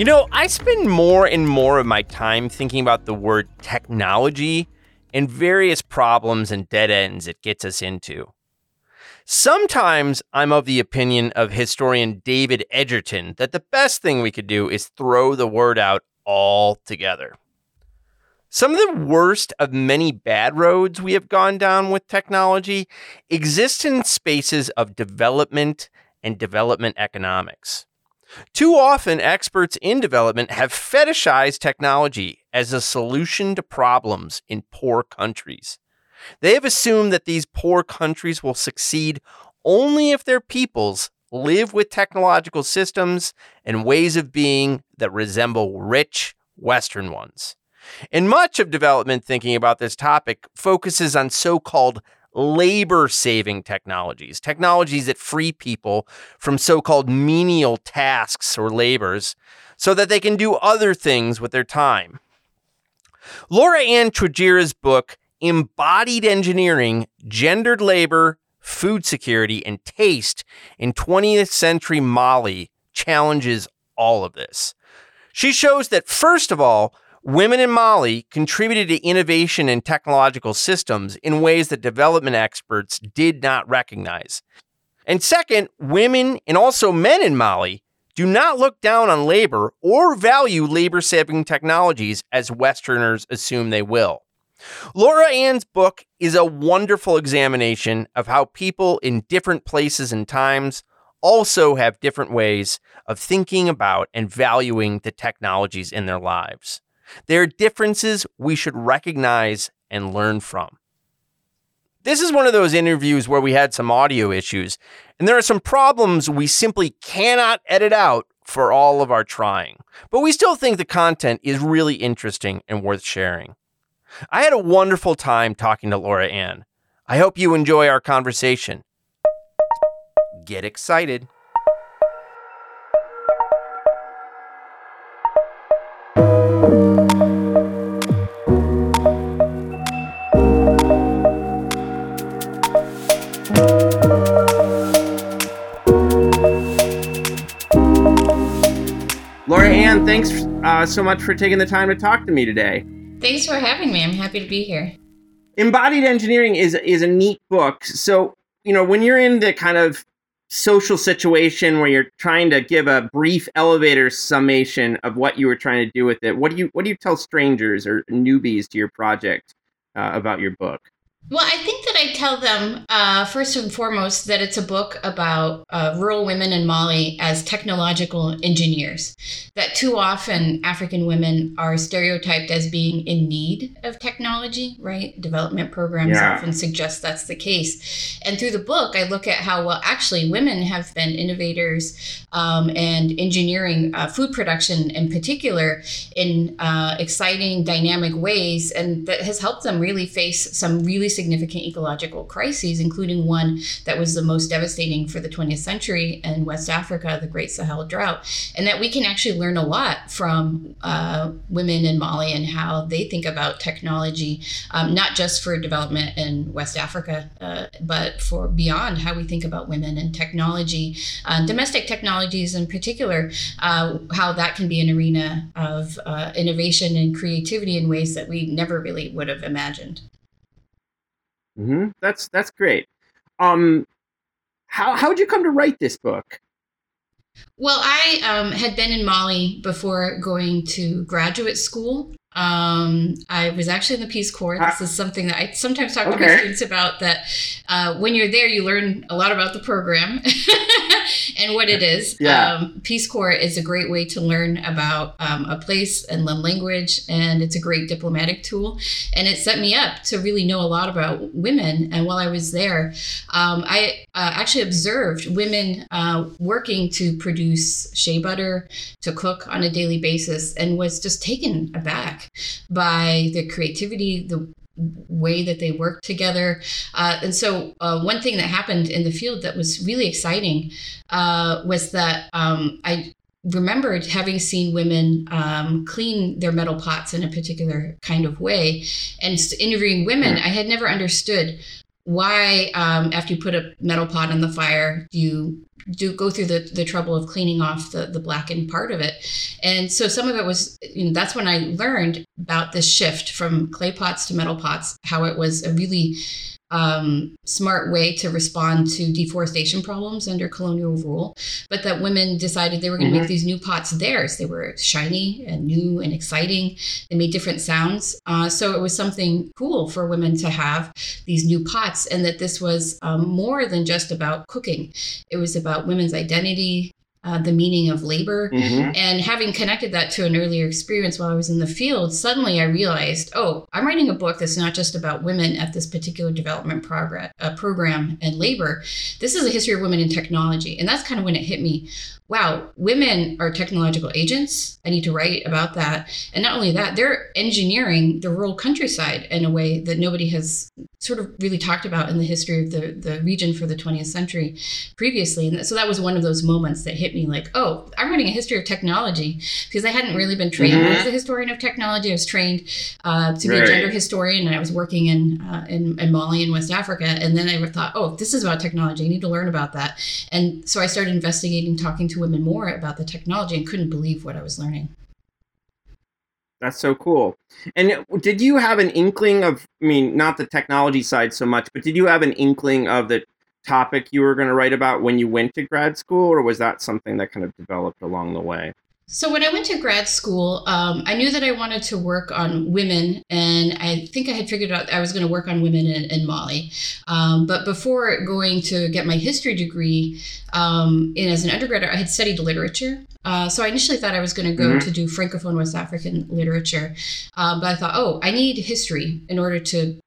You know, I spend more and more of my time thinking about the word technology and various problems and dead ends it gets us into. Sometimes I'm of the opinion of historian David Edgerton that the best thing we could do is throw the word out altogether. Some of the worst of many bad roads we have gone down with technology exist in spaces of development and development economics. Too often, experts in development have fetishized technology as a solution to problems in poor countries. They have assumed that these poor countries will succeed only if their peoples live with technological systems and ways of being that resemble rich Western ones. And much of development thinking about this topic focuses on so called labor saving technologies, technologies that free people from so called menial tasks or labors so that they can do other things with their time. Laura Ann Twagira's book, Embodied Engineering Gendered Labor, Food Security, and Taste in 20th Century Mali, challenges all of this. She shows that, first of all, Women in Mali contributed to innovation in technological systems in ways that development experts did not recognize. And second, women and also men in Mali do not look down on labor or value labor saving technologies as Westerners assume they will. Laura Ann's book is a wonderful examination of how people in different places and times also have different ways of thinking about and valuing the technologies in their lives. There are differences we should recognize and learn from. This is one of those interviews where we had some audio issues, and there are some problems we simply cannot edit out for all of our trying. But we still think the content is really interesting and worth sharing. I had a wonderful time talking to Laura Ann. I hope you enjoy our conversation. Get excited. Thanks uh, so much for taking the time to talk to me today. Thanks for having me. I'm happy to be here. Embodied Engineering is is a neat book. So, you know, when you're in the kind of social situation where you're trying to give a brief elevator summation of what you were trying to do with it, what do you what do you tell strangers or newbies to your project uh, about your book? Well, I think that I tell them uh, first and foremost that it's a book about uh, rural women in Mali as technological engineers. That too often African women are stereotyped as being in need of technology, right? Development programs yeah. often suggest that's the case. And through the book, I look at how, well, actually, women have been innovators um, and engineering uh, food production in particular in uh, exciting, dynamic ways. And that has helped them really face some really significant ecological crises, including one that was the most devastating for the 20th century in West Africa, the Great Sahel drought. And that we can actually learn a lot from uh, women in Mali and how they think about technology, um, not just for development in West Africa, uh, but for beyond how we think about women and technology, uh, domestic technologies in particular, uh, how that can be an arena of uh, innovation and creativity in ways that we never really would have imagined. Mm-hmm. That's that's great. Um, how how did you come to write this book? Well, I um, had been in Mali before going to graduate school. Um, I was actually in the Peace Corps. This is something that I sometimes talk okay. to my students about. That uh, when you're there, you learn a lot about the program and what it is. Yeah. Um, Peace Corps is a great way to learn about um, a place and learn language, and it's a great diplomatic tool. And it set me up to really know a lot about women. And while I was there, um, I uh, actually observed women uh, working to produce shea butter to cook on a daily basis, and was just taken aback by the creativity, the way that they work together. Uh, and so, uh, one thing that happened in the field that was really exciting uh, was that um, I remembered having seen women um, clean their metal pots in a particular kind of way. And interviewing women, I had never understood why, um, after you put a metal pot on the fire, do you do go through the, the trouble of cleaning off the, the blackened part of it. And so some of it was, you know, that's when I learned about this shift from clay pots to metal pots, how it was a really um, smart way to respond to deforestation problems under colonial rule, but that women decided they were going to mm-hmm. make these new pots theirs. They were shiny and new and exciting. They made different sounds. Uh, so it was something cool for women to have these new pots, and that this was um, more than just about cooking. It was about women's identity, uh, the meaning of labor. Mm-hmm. And having connected that to an earlier experience while I was in the field, suddenly I realized, oh, I'm writing a book that's not just about women at this particular development progress, uh, program and labor. This is a history of women in technology. And that's kind of when it hit me wow, women are technological agents. I need to write about that. And not only that, they're engineering the rural countryside in a way that nobody has sort of really talked about in the history of the, the region for the 20th century previously. And so that was one of those moments that hit me like, oh, I'm writing a history of technology because I hadn't really been trained mm-hmm. as a historian of technology. I was trained uh, to be right. a gender historian and I was working in, uh, in, in Mali in West Africa. And then I thought, oh, this is about technology. I need to learn about that. And so I started investigating, talking to women more about the technology and couldn't believe what I was learning. That's so cool. And did you have an inkling of, I mean, not the technology side so much, but did you have an inkling of the topic you were going to write about when you went to grad school, or was that something that kind of developed along the way? So when I went to grad school, um, I knew that I wanted to work on women, and I think I had figured out I was going to work on women in, in Mali. Um, but before going to get my history degree, um, and as an undergraduate, I had studied literature. Uh, so I initially thought I was going to go mm-hmm. to do Francophone West African literature, uh, but I thought, oh, I need history in order to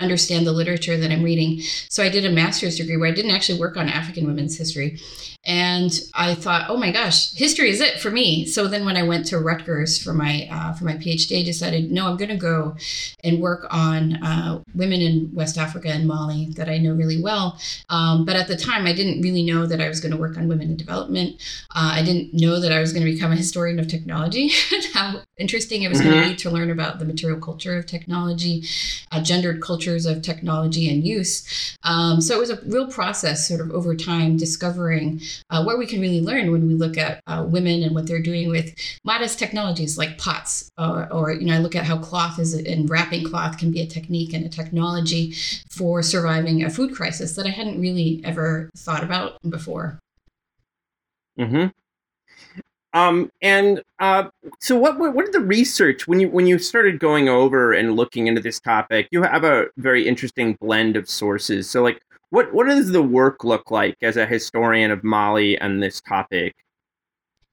understand the literature that I'm reading. So I did a master's degree where I didn't actually work on African women's history. And I thought, oh my gosh, history is it for me. So then when I went to Rutgers for my uh, for my PhD, I decided, no, I'm going to go and work on uh, women in West Africa and Mali that I know really well. Um, but at the time, I didn't really know that I was going to work on women in development. Uh, I didn't know that I was going to become a historian of technology. How interesting it was mm-hmm. going to be to learn about the material culture of technology, uh, gendered culture of technology and use. Um, so it was a real process, sort of over time, discovering uh, what we can really learn when we look at uh, women and what they're doing with modest technologies like pots, or, or you know, I look at how cloth is and wrapping cloth can be a technique and a technology for surviving a food crisis that I hadn't really ever thought about before. Hmm. Um, and uh, so, what, what did the research when you when you started going over and looking into this topic? You have a very interesting blend of sources. So, like, what what does the work look like as a historian of Mali and this topic?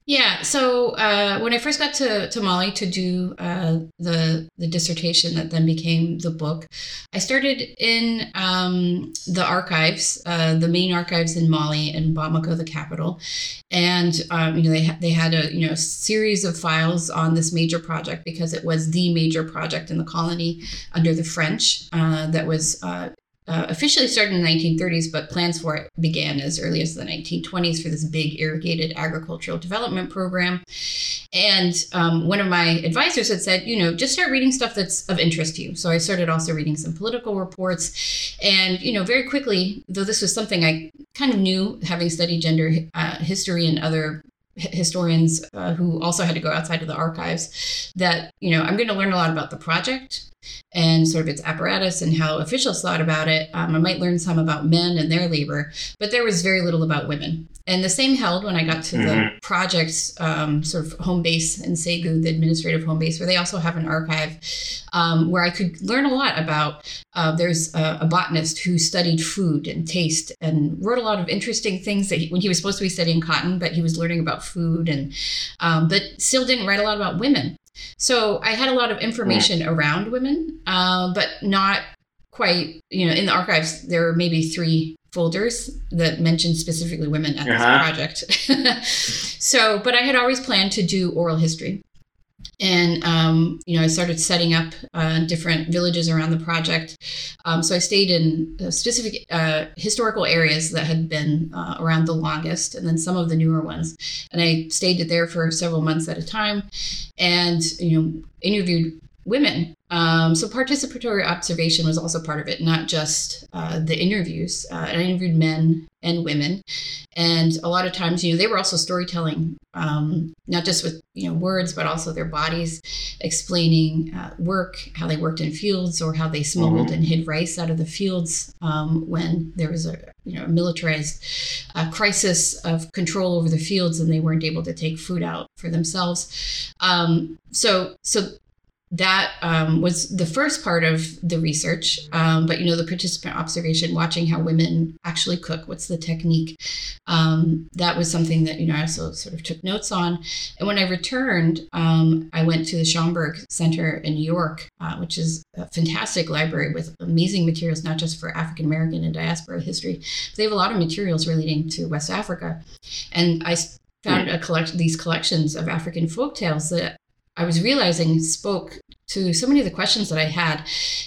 Yeah. So uh, when I first got to, to Mali to do uh, the the dissertation that then became the book, I started in um, the archives, uh, the main archives in Mali and Bamako, the capital, and um, you know they they had a you know series of files on this major project because it was the major project in the colony under the French uh, that was uh, officially started in the 1930s, but plans for it began as early as the 1920s for this big irrigated agricultural development program. And um, one of my advisors had said, you know, just start reading stuff that's of interest to you. So I started also reading some political reports. And, you know, very quickly, though this was something I kind of knew having studied gender uh, history and other historians uh, who also had to go outside of the archives that you know i'm going to learn a lot about the project and sort of its apparatus and how officials thought about it. Um, I might learn some about men and their labor, but there was very little about women. And the same held when I got to mm-hmm. the project's um, sort of home base in Ségou, the administrative home base, where they also have an archive um, where I could learn a lot about. Uh, there's a, a, botanist who studied food and taste and wrote a lot of interesting things that he, when he was supposed to be studying cotton, but he was learning about food and, um, but still didn't write a lot about women. So I had a lot of information mm. around women, uh, but not quite, you know, in the archives, there are maybe three folders that mention specifically women at uh-huh. this project. so, but I had always planned to do oral history and um, you know i started setting up uh, different villages around the project um, so i stayed in uh, specific uh, historical areas that had been uh, around the longest and then some of the newer ones and i stayed there for several months at a time and you know interviewed women. Um, so participatory observation was also part of it, not just uh, the interviews. Uh, and I interviewed men and women, and a lot of times, you know, they were also storytelling, um, not just with you know words, but also their bodies, explaining uh, work, how they worked in fields, or how they smuggled mm-hmm. and hid rice out of the fields um, when there was a you know militarized uh, crisis of control over the fields, and they weren't able to take food out for themselves. Um, so so that um, was the first part of the research. Um, but you know, the participant observation, watching how women actually cook, what's the technique, um, that was something that you know I also sort of took notes on. And when I returned, um, I went to the Schomburg Center in New York, uh, which is a fantastic library with amazing materials, not just for African American and diaspora history, but they have a lot of materials relating to West Africa. And I found a collect these collections of African folk tales that I was realizing spoke to so many of the questions that I had.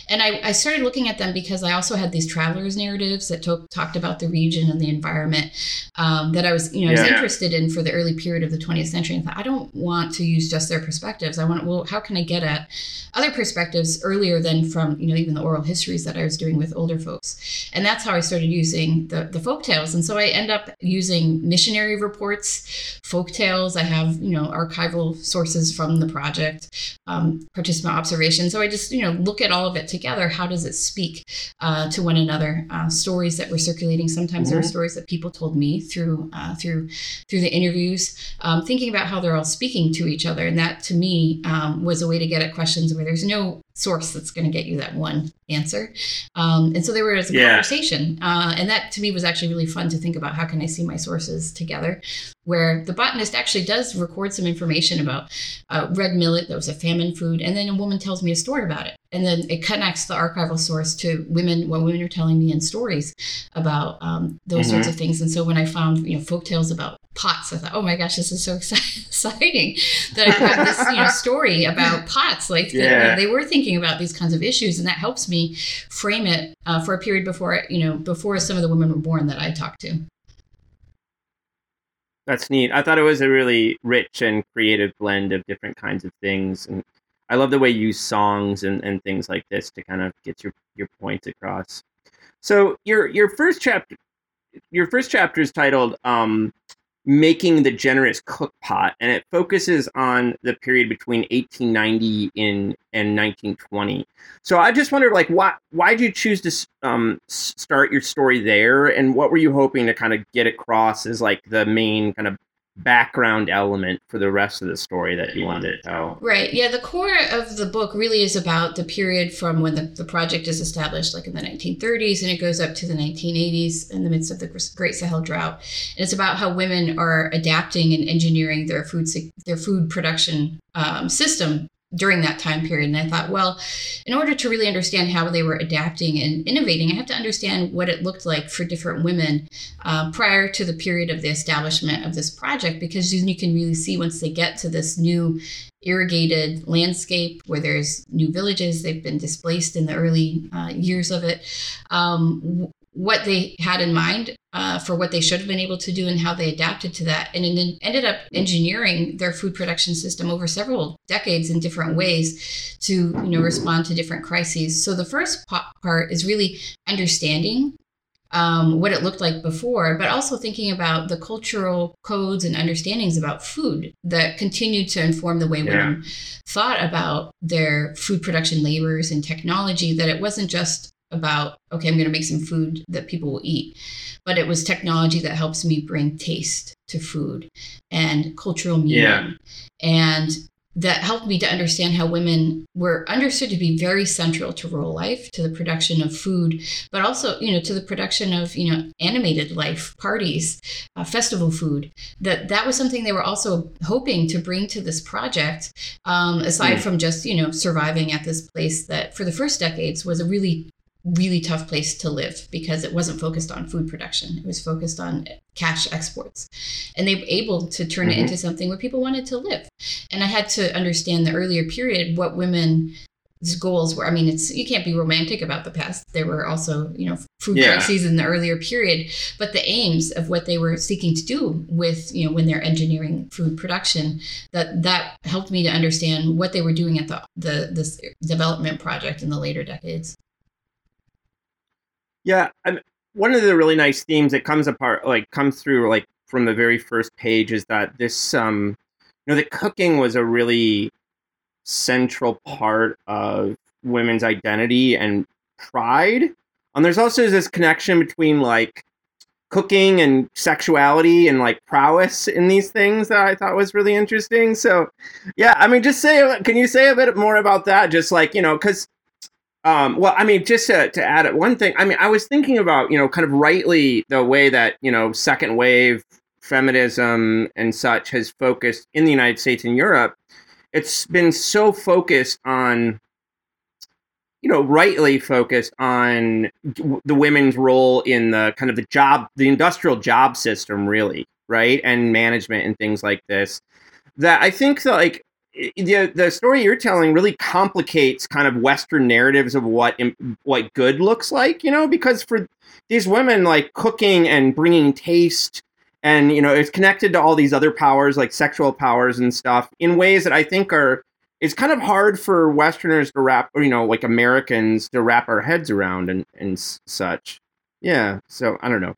And I, I started looking at them because I also had these travelers narratives that to- talked about the region and the environment um, that I was, you know, yeah. I was interested in for the early period of the 20th century. And I thought, I don't want to use just their perspectives. I want, well, how can I get at other perspectives earlier than from, you know, even the oral histories that I was doing with older folks. And that's how I started using the, the folk tales. And so I end up using missionary reports, folk tales. I have, you know, archival sources from the project, um, participant observation. So I just, you know, look at all of it together. How does it speak uh, to one another? Uh, stories that were circulating. Sometimes mm-hmm. there were stories that people told me through uh, through through the interviews. Um, thinking about how they're all speaking to each other, and that to me um, was a way to get at questions where there's no source that's going to get you that one answer. Um, and so there was a yeah. conversation. Uh, and that to me was actually really fun to think about how can I see my sources together, where the botanist actually does record some information about uh, red millet that was a famine food. And then a woman tells me a story about it and then it connects the archival source to women what women are telling me in stories about um, those mm-hmm. sorts of things and so when i found you know folk tales about pots i thought oh my gosh this is so exciting that i have this you know story about pots like yeah. they, they, were thinking about these kinds of issues and that helps me frame it uh, for a period before you know before some of the women were born that i talked to that's neat i thought it was a really rich and creative blend of different kinds of things and I love the way you use songs and, and things like this to kind of get your, your points across. So your your first chapter your first chapter is titled um, making the generous cook pot and it focuses on the period between 1890 in, and 1920 so i just wondered like why why did you choose to um, start your story there and what were you hoping to kind of get across as like the main kind of background element for the rest of the story that you wanted to tell. Right. Yeah. The core of the book really is about the period from when the, the project is established, like in the 1930s, and it goes up to the 1980s in the midst of the Great Sahel drought. And it's about how women are adapting and engineering their food their food production um, system during that time period. And I thought, well, in order to really understand how they were adapting and innovating, I have to understand what it looked like for different women uh, prior to the period of the establishment of this project, because you can really see once they get to this new irrigated landscape where there's new villages, they've been displaced in the early uh, years of it. Um, what they had in mind uh, for what they should have been able to do and how they adapted to that and then ended up engineering their food production system over several decades in different ways to you know respond to different crises so the first part is really understanding um, what it looked like before, but also thinking about the cultural codes and understandings about food that continued to inform the way yeah. women thought about their food production labors and technology, that it wasn't just about okay i'm going to make some food that people will eat but it was technology that helps me bring taste to food and cultural meaning yeah. and that helped me to understand how women were understood to be very central to rural life to the production of food but also you know to the production of you know animated life parties uh, festival food that that was something they were also hoping to bring to this project um, aside mm. from just you know surviving at this place that for the first decades was a really really tough place to live because it wasn't focused on food production. It was focused on cash exports. And they were able to turn mm-hmm. it into something where people wanted to live. And I had to understand the earlier period what women's goals were. I mean, it's you can't be romantic about the past. There were also, you know, food yeah. crises in the earlier period, but the aims of what they were seeking to do with, you know, when they're engineering food production, that that helped me to understand what they were doing at the the this development project in the later decades. Yeah, I'm, one of the really nice themes that comes apart, like comes through, like from the very first page, is that this, um, you know, that cooking was a really central part of women's identity and pride. And there's also this connection between like cooking and sexuality and like prowess in these things that I thought was really interesting. So, yeah, I mean, just say, can you say a bit more about that? Just like, you know, because um, well, I mean, just to, to add one thing, I mean, I was thinking about, you know, kind of rightly the way that, you know, second wave feminism and such has focused in the United States and Europe. It's been so focused on, you know, rightly focused on the women's role in the kind of the job, the industrial job system, really, right? And management and things like this. That I think, that, like, the the story you're telling really complicates kind of Western narratives of what what good looks like, you know, because for these women, like cooking and bringing taste, and you know, it's connected to all these other powers like sexual powers and stuff in ways that I think are it's kind of hard for Westerners to wrap, or you know, like Americans to wrap our heads around and and such. Yeah, so I don't know.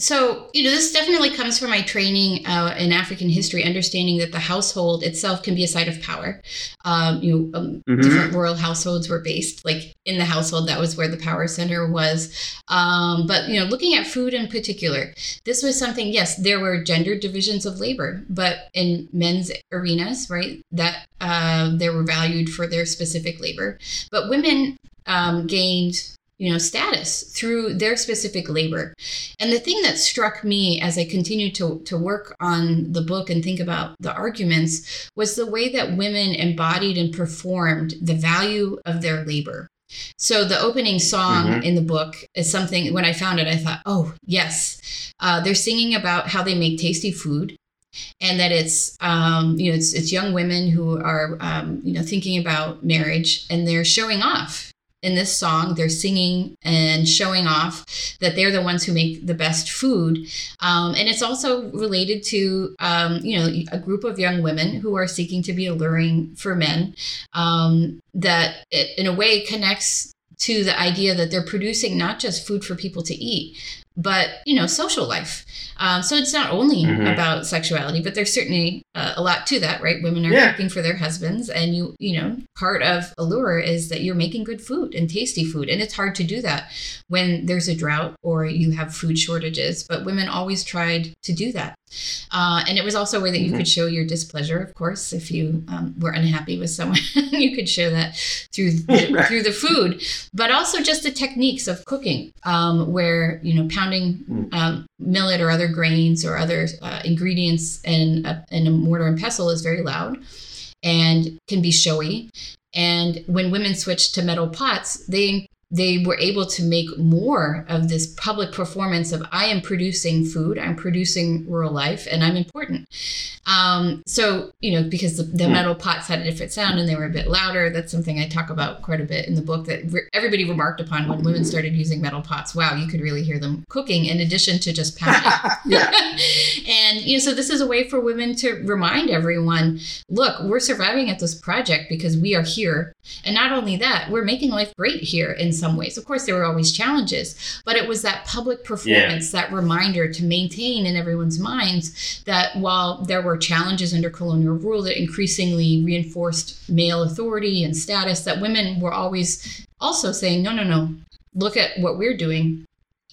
So, you know, this definitely comes from my training uh, in African history, understanding that the household itself can be a site of power. Um, you know, um, mm-hmm. different royal households were based like in the household. That was where the power center was. Um, but, you know, looking at food in particular, this was something, yes, there were gender divisions of labor, but in men's arenas, right, that uh, they were valued for their specific labor. But women um, gained you know status through their specific labor. And the thing that struck me as i continued to, to work on the book and think about the arguments was the way that women embodied and performed the value of their labor. So the opening song mm-hmm. in the book is something when i found it i thought oh yes. Uh, they're singing about how they make tasty food and that it's um, you know it's, it's young women who are um, you know thinking about marriage and they're showing off in this song they're singing and showing off that they're the ones who make the best food. Um, and it's also related to, um, you know, a group of young women who are seeking to be alluring for men um, that it, in a way connects to the idea that they're producing not just food for people to eat, but you know social life um, so it's not only mm-hmm. about sexuality but there's certainly uh, a lot to that right women are yeah. for their husbands and you you know part of allure is that you're making good food and tasty food and it's hard to do that when there's a drought or you have food shortages but women always tried to do that uh, and it was also a way that you mm-hmm. could show your displeasure of course if you um, were unhappy with someone you could show that through the, through the food but also just the techniques of cooking um, where you know pounding mm. um, millet or other grains or other uh, ingredients in a, in a mortar and pestle is very loud and can be showy. And when women switched to metal pots, they they were able to make more of this public performance of I am producing food, I'm producing rural life, and I'm important. Um, so, you know, because the, the, hmm. metal pots had a different sound and they were a bit louder. That's something I talk about quite a bit in the book that re- everybody remarked upon when women started using metal pots. Wow, you could really hear them cooking in addition to just pounding. and, you know, so this is a way for women to remind everyone look, we're surviving at this project because we are here. And not only that, we're making life great here in some ways. Of course, there were always challenges, but it was that public performance, yeah. that reminder to maintain in everyone's minds that while there were challenges under colonial rule that increasingly reinforced male authority and status, that women were always also saying, no, no, no, look at what we're doing.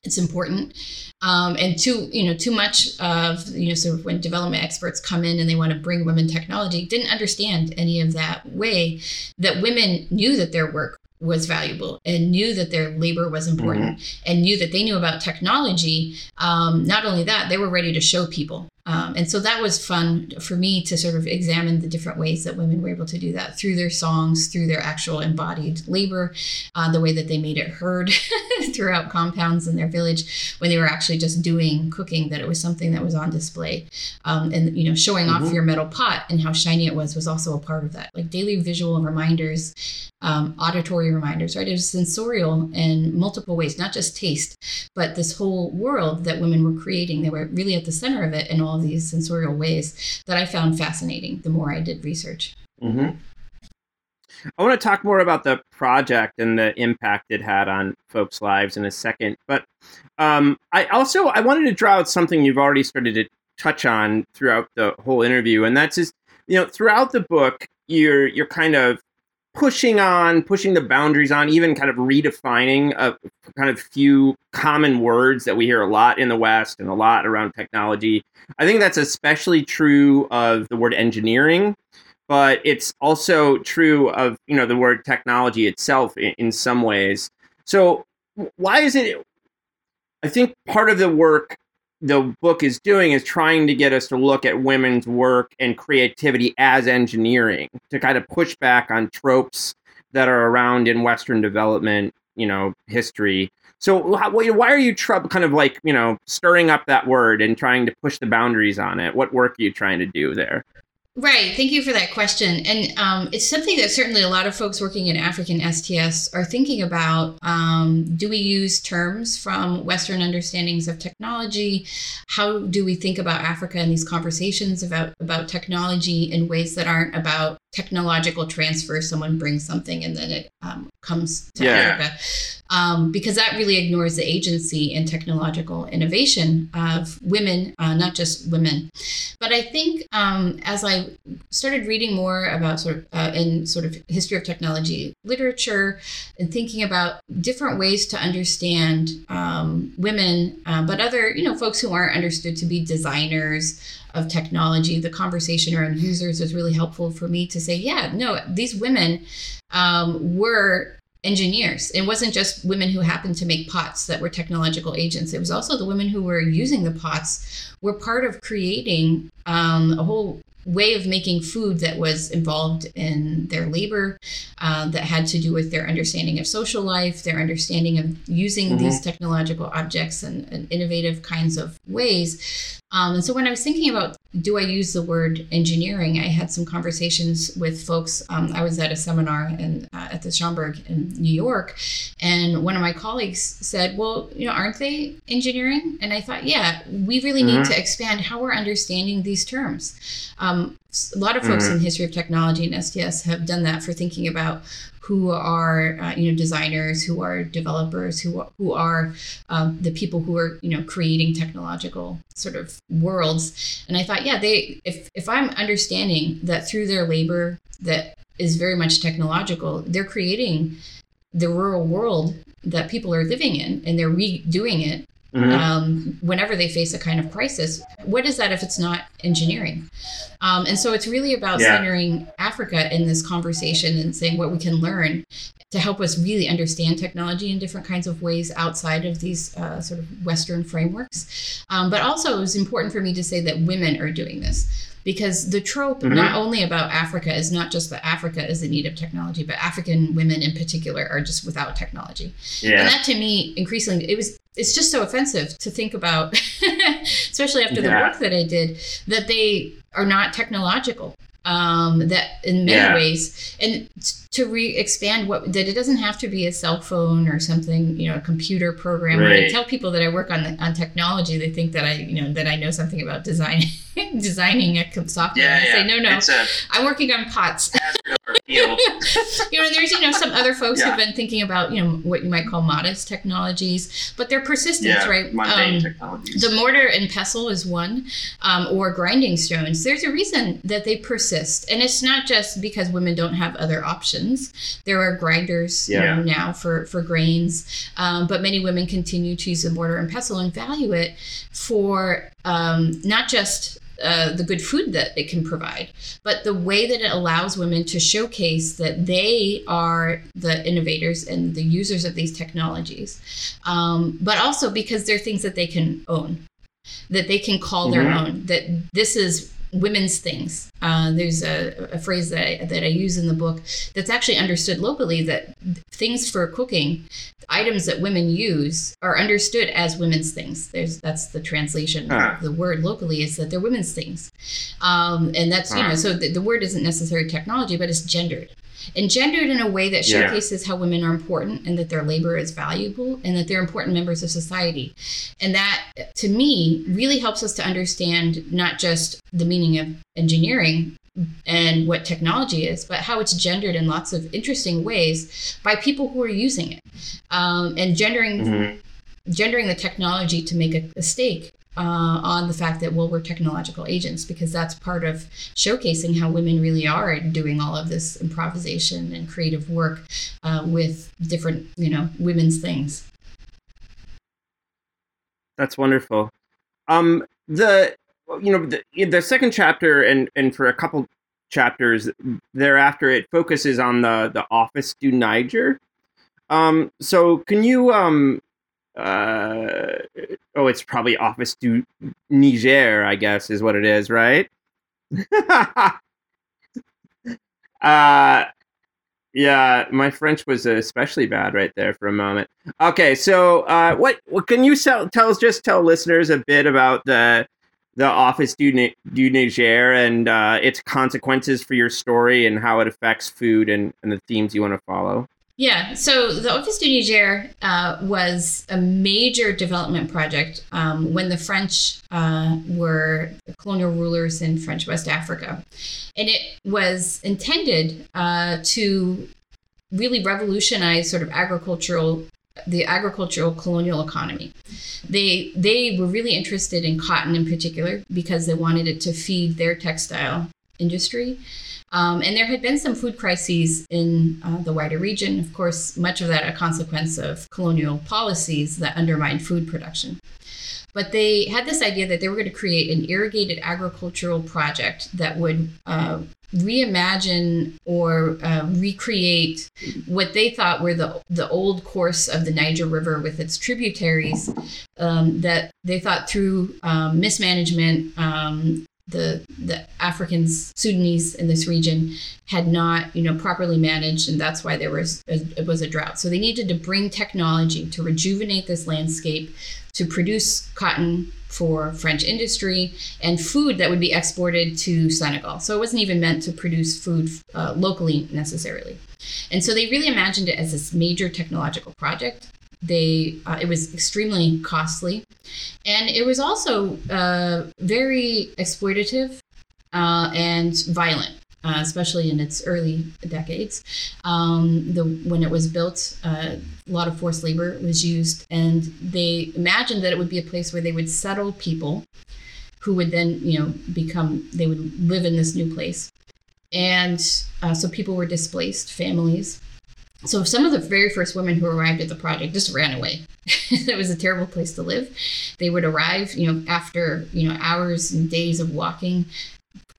It's important. Um, and too, you know, too much of, you know, sort of when development experts come in and they want to bring women technology, didn't understand any of that way that women knew that their work was valuable and knew that their labor was important mm-hmm. and knew that they knew about technology. Um, not only that, they were ready to show people um, and so that was fun for me to sort of examine the different ways that women were able to do that through their songs, through their actual embodied labor, uh, the way that they made it heard throughout compounds in their village when they were actually just doing cooking, that it was something that was on display. Um, and, you know, showing mm-hmm. off your metal pot and how shiny it was was also a part of that. Like daily visual reminders, um, auditory reminders, right? It was sensorial in multiple ways, not just taste, but this whole world that women were creating. They were really at the center of it and all these sensorial ways that I found fascinating the more I did research. Mm-hmm. I want to talk more about the project and the impact it had on folks' lives in a second, but um, I also I wanted to draw out something you've already started to touch on throughout the whole interview, and that's just you know throughout the book you're you're kind of pushing on, pushing the boundaries on, even kind of redefining a kind of few common words that we hear a lot in the West and a lot around technology. I think that's especially true of the word engineering, but it's also true of you know the word technology itself in, in some ways. So why is it? I think part of the work the book is doing is trying to get us to look at women's work and creativity as engineering to kind of push back on tropes that are around in Western development, you know, history. So why are you tr- kind of like you know stirring up that word and trying to push the boundaries on it? What work are you trying to do there? Right. Thank you for that question. And um, it's something that certainly a lot of folks working in African STS are thinking about. Um, do we use terms from Western understandings of technology? How do we think about Africa in these conversations about, about technology in ways that aren't about technological transfer? Someone brings something and then it um, comes to yeah. Africa. Um, because that really ignores the agency and technological innovation of women, uh, not just women. But I think um, as I started reading more about sort of uh, in sort of history of technology literature and thinking about different ways to understand um, women, uh, but other you know folks who aren't understood to be designers of technology, the conversation around users was really helpful for me to say, yeah, no, these women um, were engineers. It wasn't just women who happened to make pots that were technological agents. It was also the women who were using the pots were part of creating um, a whole way of making food that was involved in their labor, uh, that had to do with their understanding of social life, their understanding of using mm-hmm. these technological objects and, and, innovative kinds of ways Um, and so when I was thinking about do I use the word engineering, I had some conversations with folks. Um, I was at a seminar in, uh, at the Schomburg in New York, and one of my colleagues said, "Well, you know, aren't they engineering?" And I thought, yeah, we really mm-hmm. need to expand how we're understanding these terms. Um, a lot of folks mm-hmm. in history of technology and STS have done that for thinking about who are uh, you know designers, who are developers, who who are um, the people who are you know creating technological sort of worlds. And I thought, yeah, they if if I'm understanding that through their labor that is very much technological, they're creating the rural world that people are living in, and they're redoing it Mm-hmm. Um, whenever they face a kind of crisis. What is that if it's not engineering? Um, and so it's really about yeah. centering Africa in this conversation and saying what we can learn to help us really understand technology in different kinds of ways outside of these uh, sort of Western frameworks. Um, but also, it was important for me to say that women are doing this because the trope mm-hmm. not only about Africa is not just that Africa is in need of technology, but African women in particular are just without technology. Yeah. And that to me increasingly it was it's just so offensive to think about, especially after yeah. the work that I did, that they are not technological um, that in many yeah. ways and to re-expand what that it doesn't have to be a cell phone or something you know a computer program right. when i tell people that i work on the, on technology they think that i you know that i know something about design designing a software yeah, yeah. i say no no i i'm working on pots you know there's you know some other folks yeah. who've been thinking about you know what you might call modest technologies but they're persistent yeah, right um, technologies. the mortar and pestle is one um, or grinding stones there's a reason that they persist. And it's not just because women don't have other options. There are grinders yeah. you know, now for, for grains, um, but many women continue to use the mortar and pestle and value it for um, not just uh, the good food that it can provide, but the way that it allows women to showcase that they are the innovators and the users of these technologies, um, but also because they're things that they can own, that they can call mm-hmm. their own, that this is women's things. Uh, there's a, a, phrase that I, that I use in the book that's actually understood locally that things for cooking, items that women use, are understood as women's things. There's that's the translation uh. of the word locally is that they're women's things, um, and that's you uh. know so the, the word isn't necessarily technology, but it's gendered and gendered in a way that showcases yeah. how women are important and that their labor is valuable and that they're important members of society. And that, to me, really helps us to understand not just the meaning of engineering and what technology is, but how it's gendered in lots of interesting ways by people who are using it. Um, and gendering. Mm-hmm gendering the technology to make a, a stake uh, on the fact that well we're technological agents because that's part of showcasing how women really are doing all of this improvisation and creative work uh, with different you know women's things. That's wonderful. Um the you know the, the second chapter and and for a couple chapters thereafter it focuses on the the office du niger. Um so can you um uh, oh, it's probably Office du Niger, I guess, is what it is, right? uh, yeah, my French was especially bad right there for a moment. Okay, so uh, what, what can you tell, tell us? Just tell listeners a bit about the the Office du, du Niger and uh, its consequences for your story and how it affects food and, and the themes you want to follow. Yeah, so the Office du Niger uh, was a major development project um, when the French uh, were colonial rulers in French West Africa. And it was intended uh, to really revolutionize sort of agricultural the agricultural colonial economy. They they were really interested in cotton in particular because they wanted it to feed their textile industry. Um, and there had been some food crises in uh, the wider region, of course, much of that a consequence of colonial policies that undermined food production. But they had this idea that they were going to create an irrigated agricultural project that would uh, reimagine or uh, recreate what they thought were the the old course of the Niger River with its tributaries. Um, that they thought through um, mismanagement, um, the the Africans, Sudanese in this region had not, you know, properly managed, and that's why there was a, it was a drought. So they needed to bring technology to rejuvenate this landscape, to produce cotton for French industry and food that would be exported to Senegal. So it wasn't even meant to produce food uh, locally necessarily. And so they really imagined it as this major technological project they uh, it was extremely costly. And it was also uh, very exploitative uh, and violent uh, especially in its early decades. Um, the when it was built uh, a lot of forced labor was used and they imagined that it would be a place where they would settle people who would then you know become they would live in this new place. And uh, so people were displaced families so some of the very first women who arrived at the project just ran away. it was a terrible place to live. They would arrive, you know, after, you know, hours and days of walking,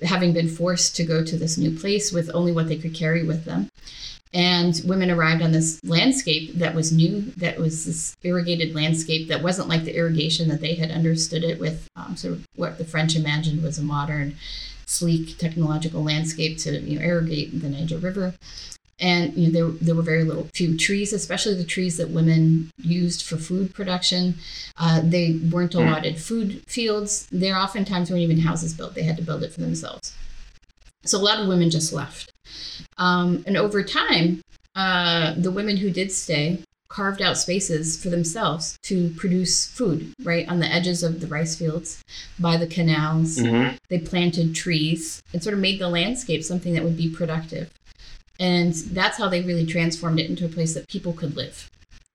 having been forced to go to this new place with only what they could carry with them. And women arrived on this landscape that was new, that was this irrigated landscape that wasn't like the irrigation that they had understood it with, um, sort of what the French imagined was a modern, sleek technological landscape to you know, irrigate the Niger River and you know, there, there were very little few trees, especially the trees that women used for food production. Uh, they weren't hmm. allotted food fields. There oftentimes weren't even houses built. They had to build it for themselves. So a lot of women just left. Um, and over time, uh, the women who did stay carved out spaces for themselves to produce food right on the edges of the rice fields by the canals mm-hmm. they planted trees and sort of made the landscape something that would be productive and that's how they really transformed it into a place that people could live.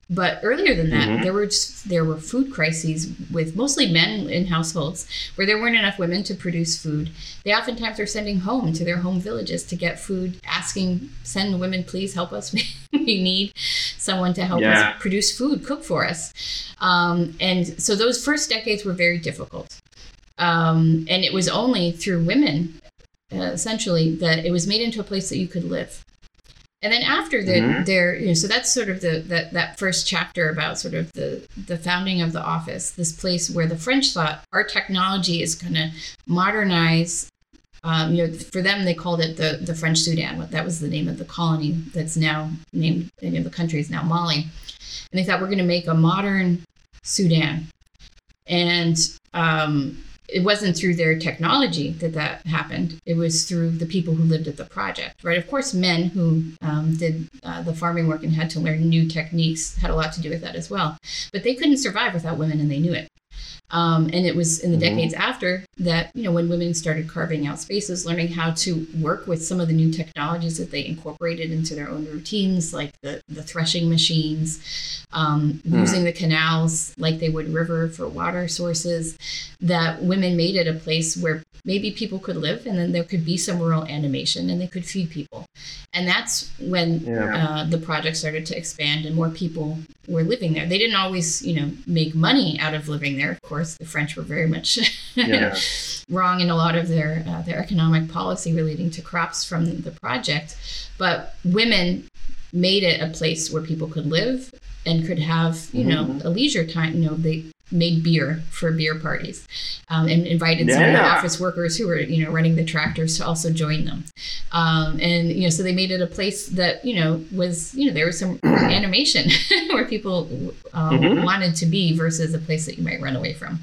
But earlier than that, mm-hmm. there were just, there were food crises with mostly men in households where there weren't enough women to produce food. They oftentimes were sending home to their home villages to get food, asking, "Send women, please help us. we need someone to help yeah. us produce food, cook for us." Um, and so those first decades were very difficult. Um, and it was only through women, uh, essentially, that it was made into a place that you could live. And then after the, mm-hmm. there, you know, so that's sort of the that that first chapter about sort of the the founding of the office, this place where the French thought our technology is going to modernize. Um, you know, for them they called it the the French Sudan. That was the name of the colony that's now named. You know, the country is now Mali, and they thought we're going to make a modern Sudan, and um, it wasn't through their technology that that happened. It was through the people who lived at the project, right? Of course, men who um, did uh, the farming work and had to learn new techniques had a lot to do with that as well. But they couldn't survive without women, and they knew it. Um, and it was in the mm-hmm. decades after that, you know, when women started carving out spaces, learning how to work with some of the new technologies that they incorporated into their own routines, like the, the threshing machines, um, mm. using the canals like they would river for water sources, that women made it a place where maybe people could live and then there could be some rural animation and they could feed people. And that's when yeah. uh, the project started to expand and more people were living there. They didn't always, you know, make money out of living there. Of course, the French were very much yeah. wrong in a lot of their uh, their economic policy relating to crops from the project. But women made it a place where people could live and could have, you mm-hmm. know, a leisure time. You know, they made beer for beer parties um, and invited yeah. some of the office workers who were you know running the tractors to also join them um, and you know so they made it a place that you know was you know there was some animation where people um, mm-hmm. wanted to be versus a place that you might run away from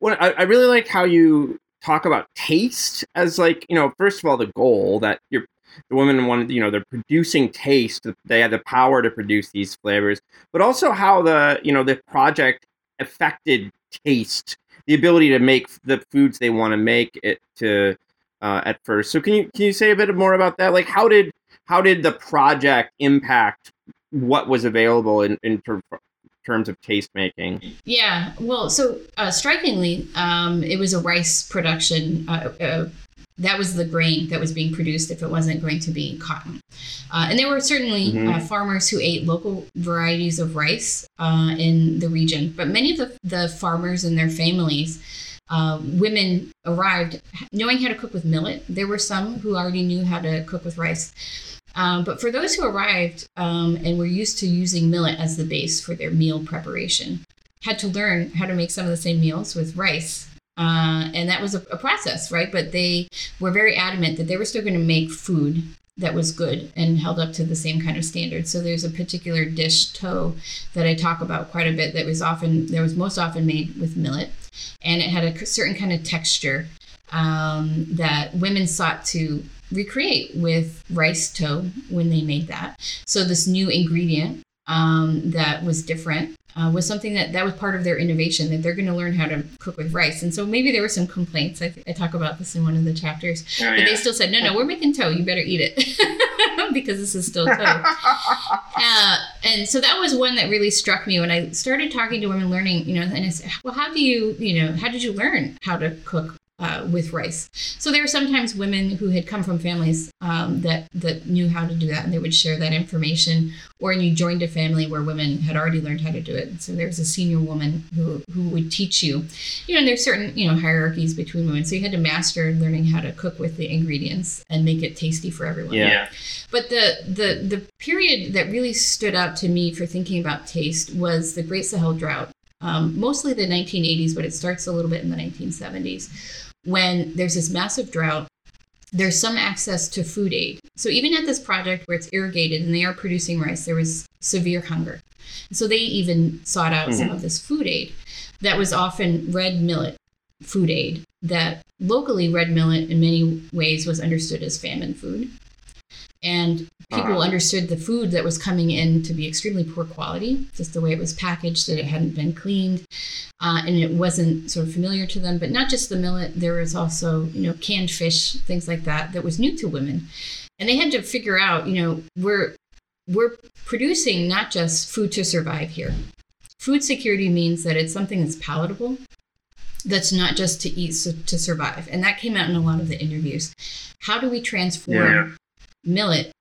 well I, I really like how you talk about taste as like you know first of all the goal that you're the women wanted, you know, they're producing taste. They had the power to produce these flavors, but also how the, you know, the project affected taste, the ability to make the foods they want to make it to uh, at first. So can you can you say a bit more about that? Like how did how did the project impact what was available in in ter- terms of taste making? Yeah, well, so uh, strikingly, um, it was a rice production uh, uh that was the grain that was being produced if it wasn't going to be cotton. Uh, and there were certainly mm-hmm. uh, farmers who ate local varieties of rice uh, in the region, but many of the, the farmers and their families. Uh, women arrived knowing how to cook with millet. There were some who already knew how to cook with rice. Um, but for those who arrived um, and were used to using millet as the base for their meal preparation, had to learn how to make some of the same meals with rice Uh, and that was a, a, process, right? But they were very adamant that they were still going to make food that was good and held up to the same kind of standards. So there's a particular dish toe that I talk about quite a bit that was often there was most often made with millet, and it had a certain kind of texture um, that women sought to recreate with rice toe when they made that. So this new ingredient um, that was different uh, was something that that was part of their innovation that they're going to learn how to cook with rice. And so maybe there were some complaints. I, I talk about this in one of the chapters, oh, but yeah. they still said, no, no, we're making toe. You better eat it because this is still toe. uh, and so that was one that really struck me when I started talking to women learning, you know, and I said, well, how do you, you know, how did you learn how to cook uh, with rice. So there were sometimes women who had come from families um, that that knew how to do that, and they would share that information. Or you joined a family where women had already learned how to do it. So there was a senior woman who who would teach you. You know, and there's certain you know hierarchies between women, so you had to master learning how to cook with the ingredients and make it tasty for everyone. Yeah. But the the the period that really stood out to me for thinking about taste was the Great Sahel drought. Um, mostly the 1980s, but it starts a little bit in the 1970s when there's this massive drought, there's some access to food aid. So even at this project where it's irrigated and they are producing rice, there was severe hunger. So they even sought out mm-hmm. some of this food aid that was often red millet food aid that locally red millet in many ways was understood as famine food and people uh-huh. understood the food that was coming in to be extremely poor quality just the way it was packaged that it hadn't been cleaned uh, and it wasn't sort of familiar to them. But not just the millet there was also you know canned fish things like that that was new to women. And they had to figure out you know we're we're producing not just food to survive here. Food security means that it's something that's palatable that's not just to eat so, to survive. And that came out in a lot of the interviews. How do we transform yeah millet,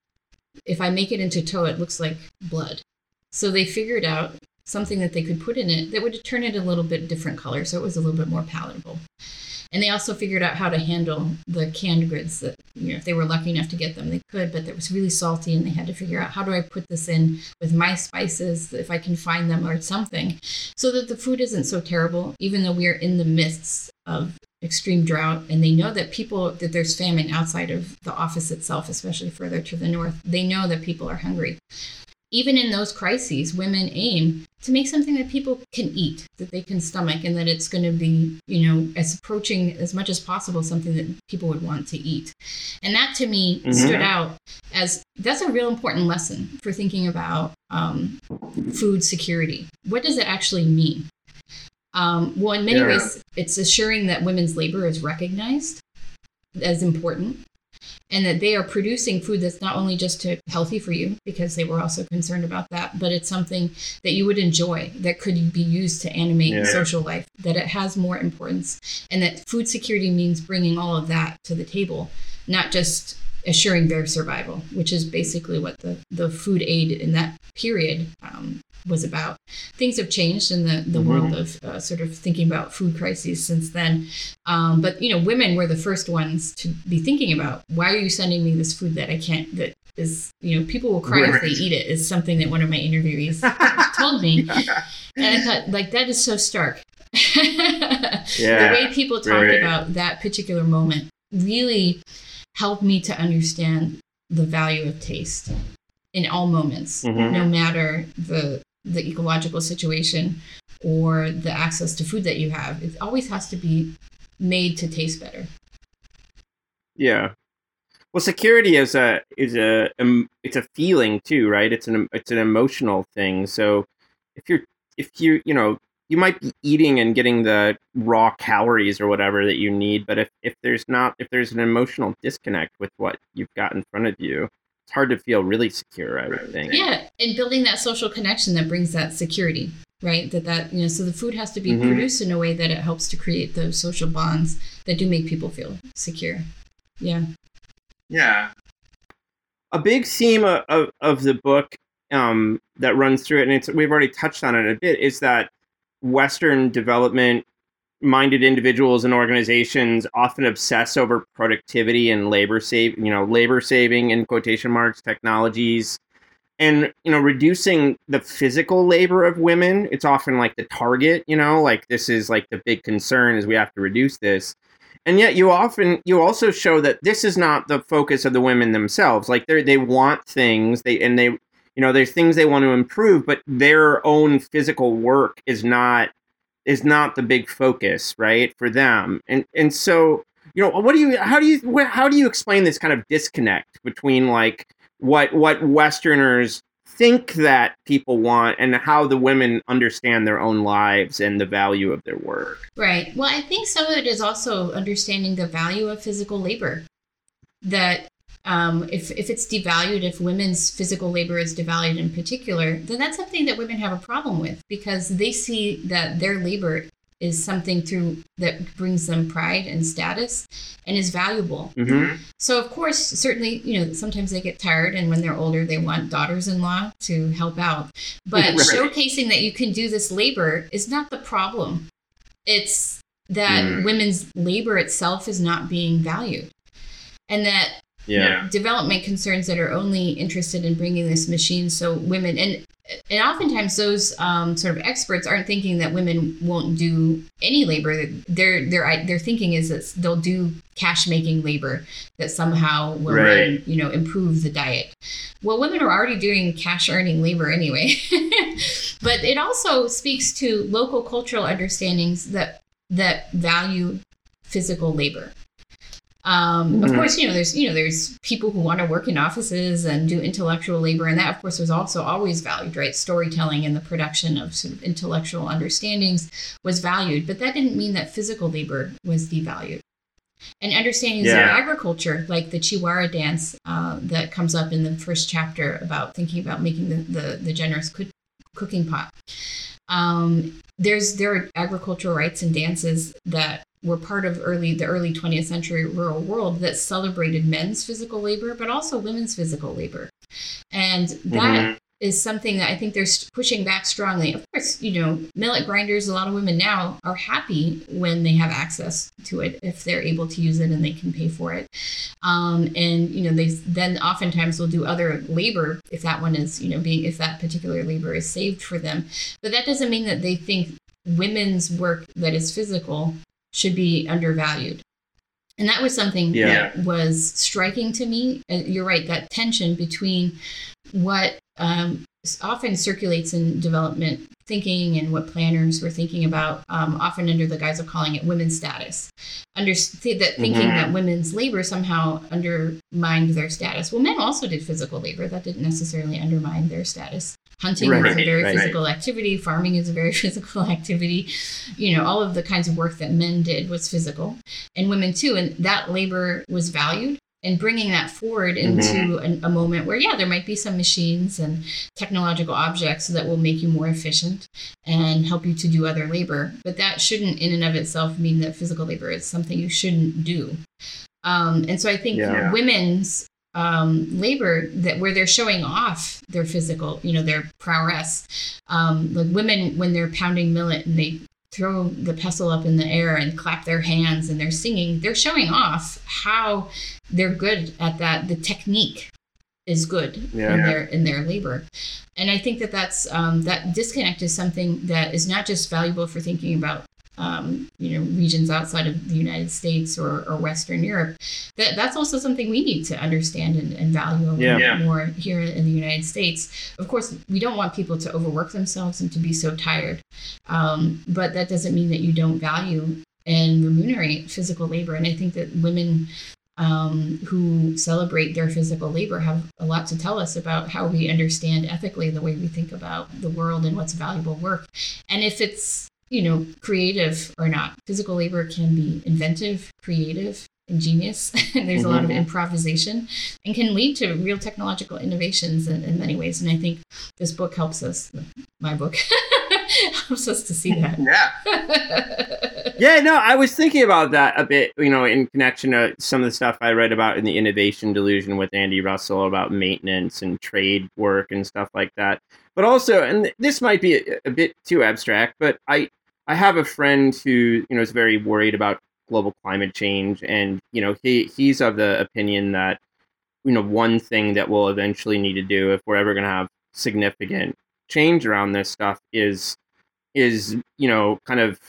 if I make it into tow, it looks like blood. So they figured out something that they could put in it that would turn it a little bit different color, so it was a little bit more palatable. And they also figured out how to handle the canned goods that, you know, if they were lucky enough to get them, they could, but it was really salty and they had to figure out how do I put this in with my spices, if I can find them or something, so that the food isn't so terrible, even though we are in the midst of extreme drought and they know that people that there's famine outside of the office itself especially further to the north they know that people are hungry. Even in those crises women aim to make something that people can eat that they can stomach and that it's going to be you know as approaching as much as possible something that people would want to eat and that to me mm-hmm. stood out as that's a real important lesson for thinking about um, food security what does it actually mean um, well, in many yeah. ways, it's assuring that women's labor is recognized as important and that they are producing food that's not only just to, healthy for you because they were also concerned about that but it's something that you would enjoy that could be used to animate yeah. social life that it has more importance and that food security means bringing all of that to the table not just assuring their survival which is basically what the, the food aid in that period um, was about. Things have changed in the, the mm-hmm. world of uh, sort of thinking about food crises since then. Um, but, you know, women were the first ones to be thinking about why are you sending me this food that I can't, that is, you know, people will cry right. if they eat it, is something that one of my interviewees told me. And I thought, like, that is so stark. yeah, the way people talked right. about that particular moment really helped me to understand the value of taste in all moments, mm-hmm. no matter the the ecological situation or the access to food that you have. It always has to be made to taste better. Yeah. Well, security is a is a um, it's a feeling too, right? It's an it's an emotional thing. So if you're if you you know you might be eating and getting the raw calories or whatever that you need, but if if there's not if there's an emotional disconnect with what you've got in front of you, it's hard to feel really secure i would think. Yeah and building that social connection that brings that security right? That that you know so the food has to be mm-hmm. produced in a way that it helps to create those social bonds that do make people feel secure. Yeah. Yeah. A big theme of, of, of the book um, that runs through it and it's we've already touched on it a bit is that western development minded individuals and organizations often obsess over productivity and labor save you know labor saving in quotation marks technologies and you know reducing the physical labor of women. It's often like the target you know like this is like the big concern is we have to reduce this. And yet you often you also show that this is not the focus of the women themselves. Like they they want things they and they you know there's things they want to improve but their own physical work is not is not the big focus right for them and and so you know what do you how do you how do you explain this kind of disconnect between like what what Westerners think that people want and how the women understand their own lives and the value of their work. Right. Well, I think some of it is also understanding the value of physical labor. That um, if, if it's devalued, if women's physical labor is devalued in particular, then that's something that women have a problem with because they see that their labor is something through that brings them pride and status and is valuable. Mm-hmm. So of course, certainly, you know, sometimes they get tired and when they're older they want daughters-in-law to help out. But right. showcasing that you can do this labor is not the problem. It's that mm. women's labor itself is not being valued. And that yeah. development concerns that are only interested in bringing this machine so women and and oftentimes those um, sort of experts aren't thinking that women won't do any labor. Their their their thinking is that they'll do cash making labor that somehow will right. you know improve the diet. Well, women are already doing cash earning labor anyway, but it also speaks to local cultural understandings that that value physical labor. Um, mm-hmm. Of course, you know, there's you know, there's people who want to work in offices and do intellectual labor, and that, of course, was also always valued, right? Storytelling and the production of sort of intellectual understandings was valued, but that didn't mean that physical labor was devalued. And understandings yeah. of agriculture, like the Chiwara dance uh, that comes up in the first chapter about thinking about making the the, the generous co- cooking pot. Um, there's there are agricultural rites and dances that were part of early the early 20th century rural world that celebrated men's physical labor but also women's physical labor. And that mm-hmm. is something that i think they're pushing back strongly. Of course you know millet grinders a lot of women now are happy when they have access to it if they're able to use it and they can pay for it. Um, and you know they then oftentimes will do other labor if that one is you know being if that particular labor is saved for them. But that doesn't mean that they think women's work that is physical should be undervalued. And that was something yeah. that was striking to me. Uh, you're right, that tension between what um, often circulates in development thinking and what planners were thinking about, um, often under the guise of calling it women's status. Under that thinking mm-hmm. that women's labor somehow undermined their status. Well, men also did physical labor. That didn't necessarily undermine their status. Hunting right, is a very right, physical right. activity. Farming is a very physical activity. You know, all of the kinds of work that men did was physical, and women too. And that labor was valued and bringing that forward mm-hmm. into mm-hmm. a, a, moment where yeah there might be some machines and technological objects that will make you more efficient and help you to do other labor but that shouldn't in and of itself mean that physical labor is something you shouldn't do um, and so i think yeah. women's um, labor that where they're showing off their physical you know their prowess um, like women when they're pounding millet and they throw the pestle up in the air and clap their hands and they're singing, they're showing off how they're good at that. The technique is good yeah. in their in their labor, and I think that that's um, that disconnect is something that is not just valuable for thinking about um, you know regions outside of the United States or, or Western Europe. That that's also something we need to understand and, and value a little yeah. more here in the United States. Of course, we don't want people to overwork themselves and to be so tired, um, but that doesn't mean that you don't value and remunerate physical labor. And I think that women um, who celebrate their physical labor have a lot to tell us about how we understand ethically the way we think about the world and what's valuable work. And if it's you know, creative or not. Physical labor can be inventive, creative, ingenious. There's a lot of mm-hmm. improvisation and can lead to real technological innovations in, in many ways. And I think this book helps us, my book, helps us to see that. Yeah. yeah, no, I was thinking about that a bit, you know, in connection to some of the stuff I read about in the innovation delusion with Andy Russell about maintenance and trade work and stuff like that. But also, and this might be a, a bit too abstract, but I, I have a friend who you know is very worried about global climate change, and you know he he's of the opinion that you know one thing that we'll eventually need to do if we're ever going to have significant change around this stuff is is you know kind of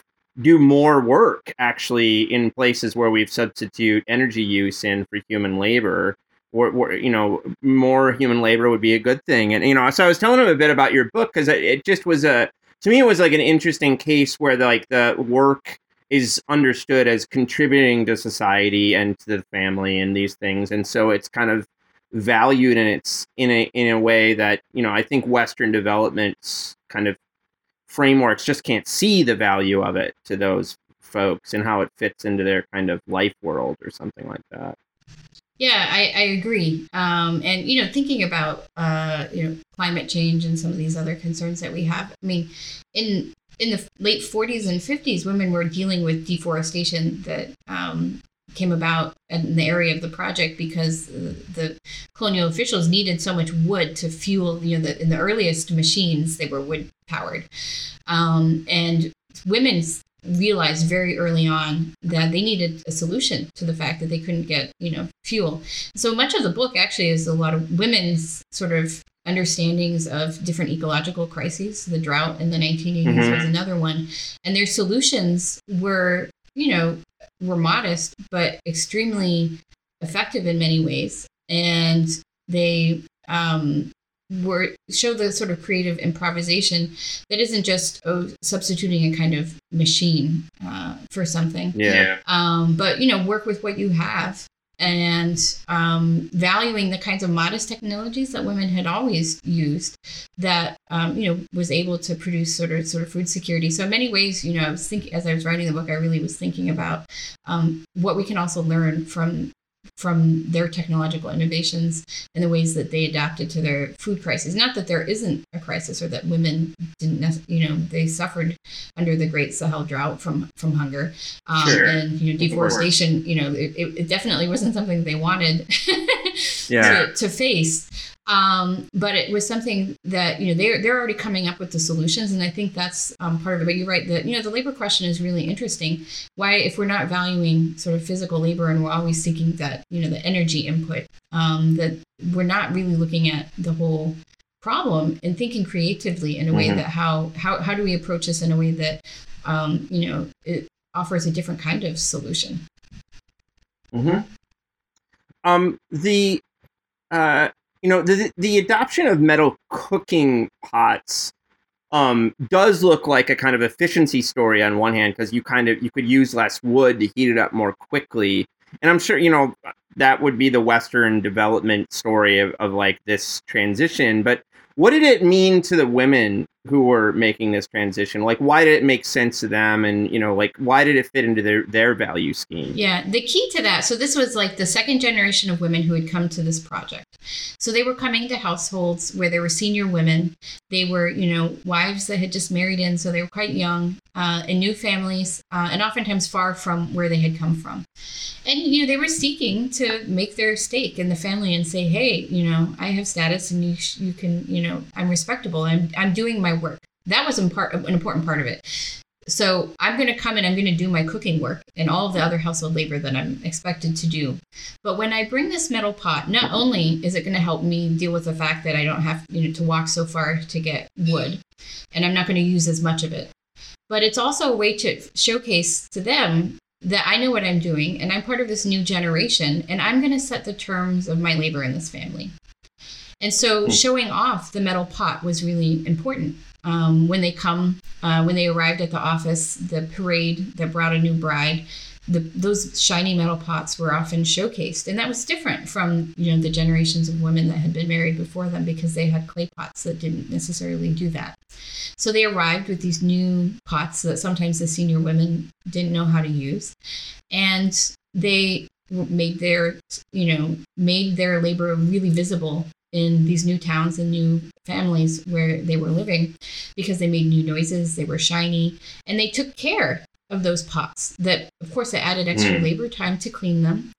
do more work actually in places where we've substitute energy use in for human labor. Or, or, you know more human labor would be a good thing. And you know so i was telling him a bit about your book because it, it, just was a to me it was like an interesting case where the, like the work is understood as contributing to society and to the family and these things. And so it's kind of valued and it's in a in a way that you know i think western developments kind of frameworks just can't see the value of it to those folks and how it fits into their kind of life world or something like that. Yeah, I, I agree. Um, and you know, thinking about uh, you know climate change and some of these other concerns that we have. I mean, in in the late 40s and 50s, women were dealing with deforestation that um, came about in the area of the project because the colonial officials needed so much wood to fuel you know the, in the earliest machines they were wood powered. Um, and women realized very early on that they needed a solution to the fact that they couldn't get you know fuel. So much of the book actually is a lot of women's sort of understandings of different ecological crises. The drought in the 1980s mm-hmm. was another one. And their solutions were you know were modest but extremely effective in many ways, and they um, were show the sort of creative improvisation that isn't just oh, substituting a kind of machine uh, for something. Yeah. Um, but you know, work with what you have and um, valuing the kinds of modest technologies that women had always used that um, you know was able to produce sort of sort of food security. So in many ways you know i was thinking as i was writing the book i really was thinking about um, what we can also learn from from their technological innovations and the ways that they adapted to their food crisis. Not that there isn't a crisis or that women didn't, you know, they suffered under the Great Sahel drought from from hunger um, sure. and you know deforestation. You know, it, it definitely wasn't something they wanted yeah. to, to face. Um, but it was something that you know they're they're already coming up with the solutions, and I think that's um, part of it. But you're right that you know the labor question is really interesting. Why, if we're not valuing sort of physical labor and we're always seeking that you know the energy input, um, that we're not really looking at the whole problem and thinking creatively in a way mm-hmm. that how how how do we approach this in a way that um, you know it offers a different kind of solution. Hmm. Um. The uh you know the the adoption of metal cooking pots um, does look like a kind of efficiency story on one hand because you kind of you could use less wood to heat it up more quickly. And i'm sure you know that would be the western development story of, of like this transition. But what did it mean to the women who were making this transition? Like why did it make sense to them? And you know like why did it fit into their their value scheme? Yeah the key to that so this was like the second generation of women who had come to this project. So they were coming to households where there were senior women. They were you know wives that had just married in so they were quite young uh, in new families uh, and oftentimes far from where they had come from. And you know they were seeking to make their stake in the family and say hey you know i have status and you, you can you know i'm respectable. I'm, I'm doing my work. That was an important part of it. So I'm going to come and I'm going to do my cooking work and all of the other household labor that I'm expected to do. But when I bring this metal pot, not only is it going to help me deal with the fact that I don't have you know to walk so far to get wood, and I'm not going to use as much of it, but it's also a way to showcase to them that I know what I'm doing and I'm part of this new generation and I'm going to set the terms of my labor in this family. And so hmm. showing off the metal pot was really important. Um, when they come, uh, when they arrived at the office, the parade that brought a new bride, the, those shiny metal pots were often showcased, and that was different from you know the generations of women that had been married before them because they had clay pots that didn't necessarily do that. So they arrived with these new pots that sometimes the senior women didn't know how to use, and they made their you know made their labor really visible in these new towns and new families where they were living because they made new noises, they were shiny, and they took care of those pots. That, of course, it added extra mm. labor time to clean them,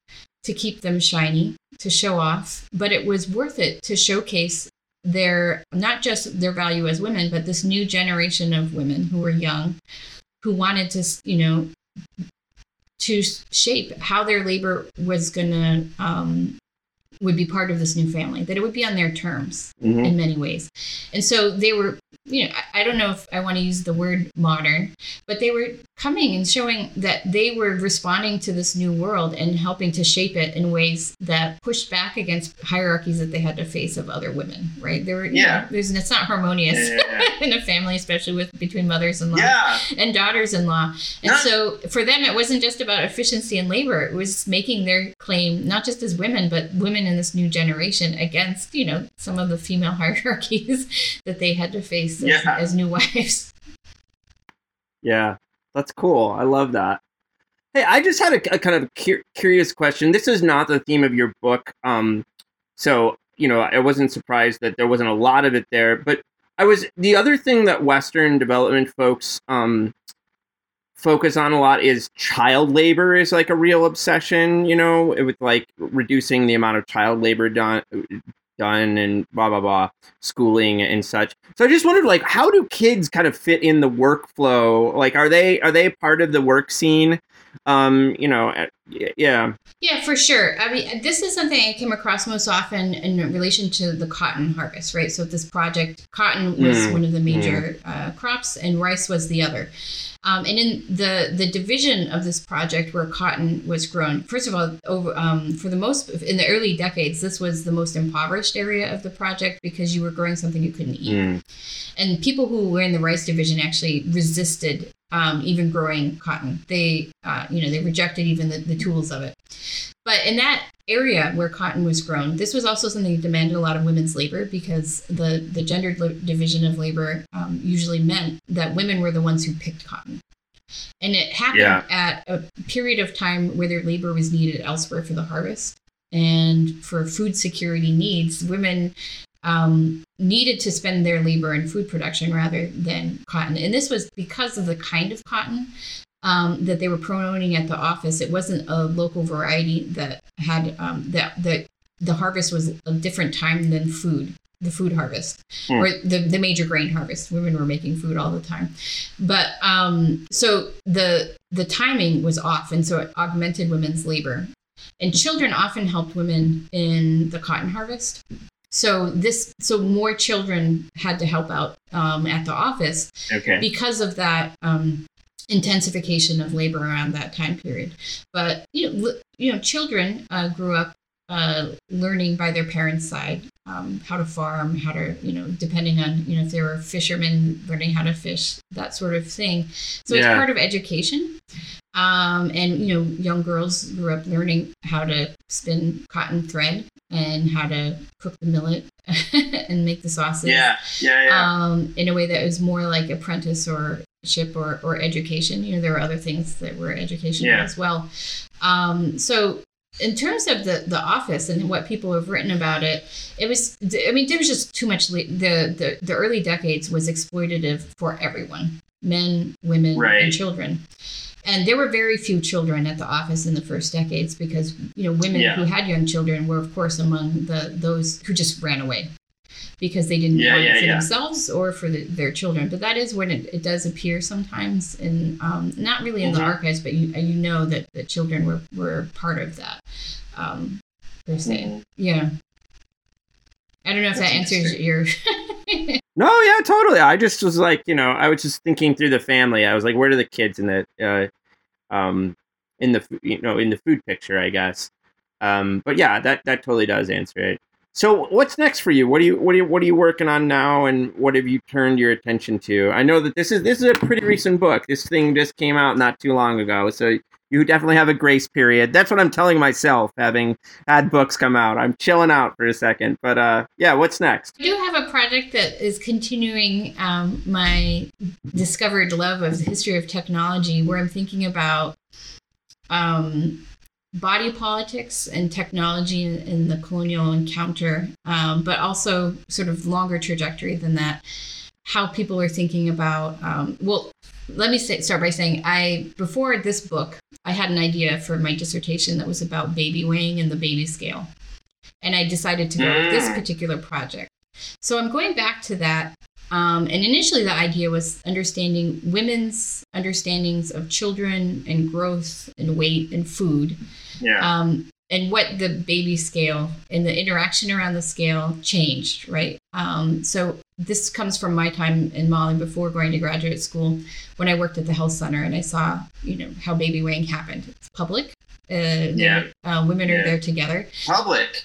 to keep them shiny, to show off, but it was worth it to showcase their not just their value as women, but this new generation of women who were young, who wanted to, you know, to shape how their labor was going to um, would be part of this new family, that it would be on their terms mm-hmm. in many ways. And so they were, you know, I, I don't know if I want to use the word modern, but they were coming and showing that they were responding to this new world and helping to shape it in ways that pushed back against hierarchies that they had to face of other women, right? There were, yeah, know, there's, it's not harmonious yeah. in a family, especially with between mothers-in-law yeah. and daughters-in-law. And not- so for them, it wasn't just about efficiency and labor; it was making their claim not just as women, but women in this new generation against, you know, some of the female hierarchies that they had to face as, yeah. as new wives. Yeah, that's cool. I love that. Hey, I just had a, a kind of cu- curious question. This is not the theme of your book, um, so you know I wasn't surprised that there wasn't a lot of it there. But I was the other thing that Western development folks um, focus on a lot is child labor is like a real obsession. You know, with like reducing the amount of child labor done done and blah blah blah schooling and such. So i just wondered like how do kids kind of fit in the workflow? Like are they are they part of the work scene? Um you know uh, yeah. Yeah for sure. I mean this is something i came across most often in relation to the cotton harvest right? So this project cotton was mm. one of the major mm. uh, crops and rice was the other um, and in the the division of this project where cotton was grown, first of all, over um, for the most in the early decades, this was the most impoverished area of the project because you were growing something you couldn't eat, mm. and people who were in the rice division actually resisted um, even growing cotton. They, uh, you know, they rejected even the, the tools of it. But in that area where cotton was grown, this was also something that demanded a lot of women's labor because the, the gendered division of labor um, usually meant that women were the ones who picked cotton. And it happened yeah. at a period of time where their labor was needed elsewhere for the harvest. And for food security needs, women um, needed to spend their labor in food production rather than cotton. And this was because of the kind of cotton um, that they were promoting at the office. It wasn't a local variety that had um, that that the harvest was a different time than food the food harvest mm. or the, the major grain harvest women were making food all the time but um so the the timing was off and so it augmented women's labor and children often helped women in the cotton harvest so this so more children had to help out um, at the office okay. because of that um, intensification of labor around that time period. But you know, you know, children uh, grew up uh, learning by their parents' side um, how to farm, how to you know, depending on you know if they were fishermen, learning how to fish, that sort of thing. So yeah. it's part of education. Um, and you know, young girls grew up learning how to spin cotton thread and how to cook the millet and make the sauces. Yeah, yeah, yeah. Um, in a way that was more like apprentice or ship or, or education. You know, there were other things that were education yeah. as well. Um, so in terms of the the office and what people have written about it, it was I mean there was just too much. the the the early decades was exploitative for everyone, men, women, right. and children. And there were very few children at the office in the first decades because you know women yeah. who had young children were of course among the those who just ran away because they didn't yeah, want yeah, it for yeah. themselves or for the, their children. But that is when it, it does appear sometimes and um, not really in mm-hmm. the archives, but you you know that the children were were part of that um, per se. Mm-hmm. Yeah. I don't know if That's that answers your. no, yeah, totally. I just was like, you know, I was just thinking through the family. I was like, where are the kids in the, uh, um, in the you know in the food picture, I guess. Um, but yeah, that that totally does answer it. So what's next for you? What are you what are you what are you working on now and what have you turned your attention to? I know that this is this is a pretty recent book. This thing just came out not too long ago. So you definitely have a grace period. That's what I'm telling myself having had books come out. I'm chilling out for a second. But uh yeah, what's next? I do have a project that is continuing um, my discovered love of the history of technology where I'm thinking about um, body politics and technology in, in the colonial encounter, um, but also sort of longer trajectory than that. How people are thinking about, um, well, let me say, start by saying I, before this book, I had an idea for my dissertation that was about baby weighing and the baby scale. And I decided to go with this mm. particular project. So I'm going back to that um, and initially, the idea was understanding women's understandings of children and growth and weight and food. Yeah. Um, and what the baby scale and the interaction around the scale changed, right? Um, so this comes from my time in Mali before going to graduate school, when I worked at the health center and I saw, you know, how baby weighing happened. It's public. Uh, yeah. Uh, women are there together. Public.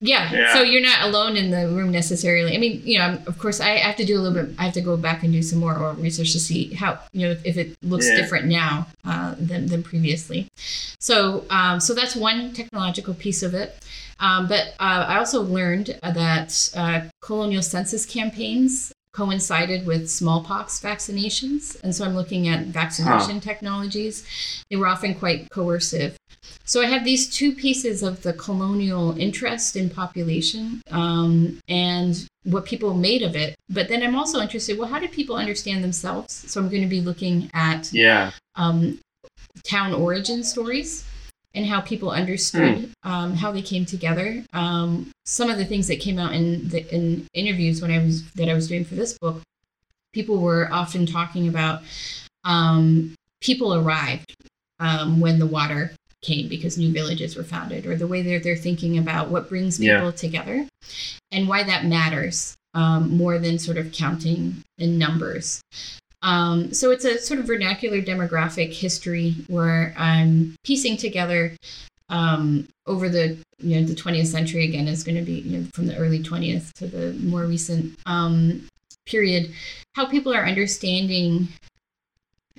Yeah. yeah. So you're not alone in the room necessarily. I mean, you know, of course, I have to do a little bit. I have to go back and do some more research to see how you know if, it looks yeah. different now uh, than than previously. So um, so that's one technological piece of it. Um, but uh, I also learned that uh, colonial census campaigns coincided with smallpox vaccinations. And so I'm looking at vaccination huh. technologies. They were often quite coercive. So I have these two pieces of the colonial interest in population um, and what people made of it. But then I'm also interested, well, how do people understand themselves? So I'm going to be looking at yeah. um, town origin stories and how people understood mm. um, how they came together. Um, some of the things that came out in the in interviews when I was that I was doing for this book, people were often talking about um, people arrived um, when the water came because new villages were founded, or the way they're they're thinking about what brings people yeah. together, and why that matters um, more than sort of counting in numbers. Um, so it's a sort of vernacular demographic history where I'm piecing together um, over the you know the 20th century again is going to be you know, from the early 20th to the more recent um, period how people are understanding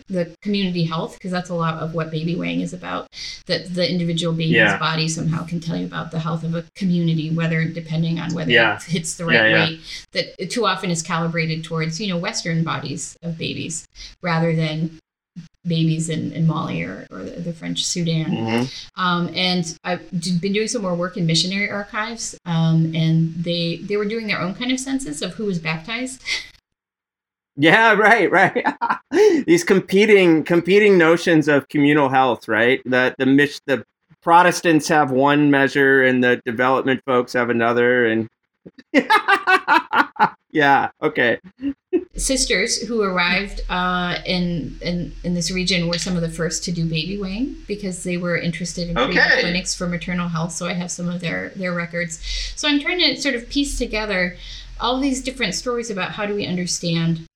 the community health because that's a lot of what baby weighing is about that the individual baby's yeah. body somehow can tell you about the health of a community whether depending on whether yeah. it hits the right yeah, weight that too often is calibrated towards you know western bodies of babies rather than babies in, in Mali or, or the, the French Sudan. Mm-hmm. Um, and I've been doing some more work in missionary archives, um, and they they were doing their own kind of census of who was baptized. Yeah, right, right. These competing competing notions of communal health, right? That the the the Protestants have one measure and the development folks have another, and yeah, okay. Sisters who arrived uh, in, in in this region were some of the first to do baby weighing because they were interested in okay. clinics for maternal health. So I have some of their their records. So I'm trying to sort of piece together all these different stories about how do we understand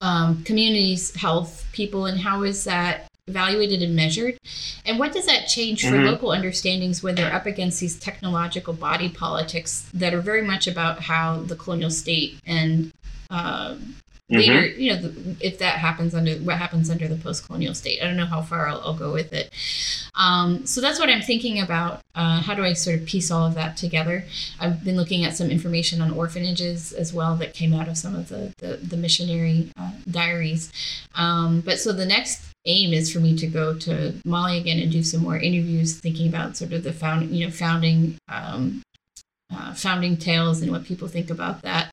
um, communities' health, people, and how is that evaluated and measured? And what does that change for mm-hmm. local understandings when they're up against these technological body politics that are very much about how the colonial state and uh, later, mm-hmm. you know, the, if that happens under what happens under the post-colonial state. I don't know how far I'll, I'll go with it. Um, so that's what I'm thinking about. Uh, how do I sort of piece all of that together? I've been looking at some information on orphanages as well that came out of some of the the, the missionary uh, diaries. Um, but so the next aim is for me to go to Mali again and do some more interviews, thinking about sort of the found, you know, founding um, uh, founding tales and what people think about that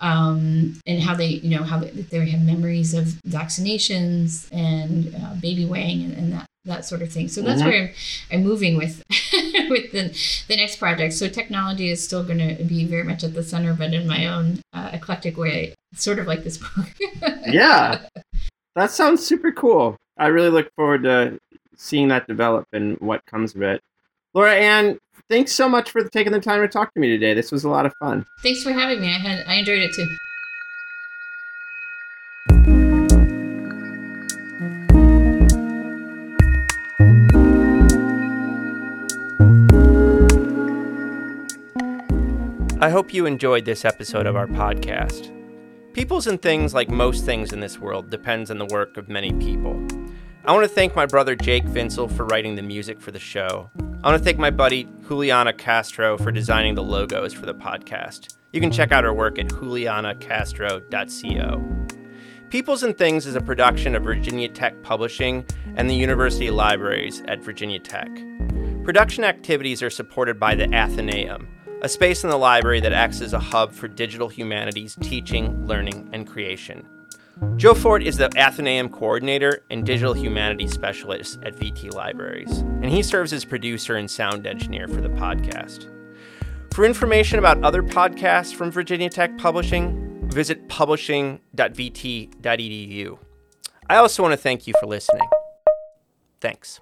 um, and how they you know how they, they have memories of vaccinations and uh, baby weighing and, and, that that sort of thing. So that's mm-hmm. where I'm, I'm, moving with with the, the next project. So technology is still going to be very much at the center but in my own uh, eclectic way sort of like this book. Yeah. That sounds super cool. I really look forward to seeing that develop and what comes of it. Laura Ann thanks so much for taking the time to talk to me today. This was a lot of fun. Thanks for having me. I had I enjoyed it too. I hope you enjoyed this episode of our podcast. Peoples and things, like most things in this world, depends on the work of many people. I want to thank my brother Jake Vinsel for writing the music for the show. I want to thank my buddy Juliana Castro for designing the logos for the podcast. You can check out her work at julianacastro.co. Peoples and Things is a production of Virginia Tech Publishing and the University Libraries at Virginia Tech. Production activities are supported by the Athenaeum, a space in the library that acts as a hub for digital humanities teaching, learning, and creation. Joe Forte is the Athenaeum coordinator and digital humanities specialist at VT Libraries, and he serves as producer and sound engineer for the podcast. For information about other podcasts from Virginia Tech Publishing, visit publishing.vt.edu. I also want to thank you for listening. Thanks.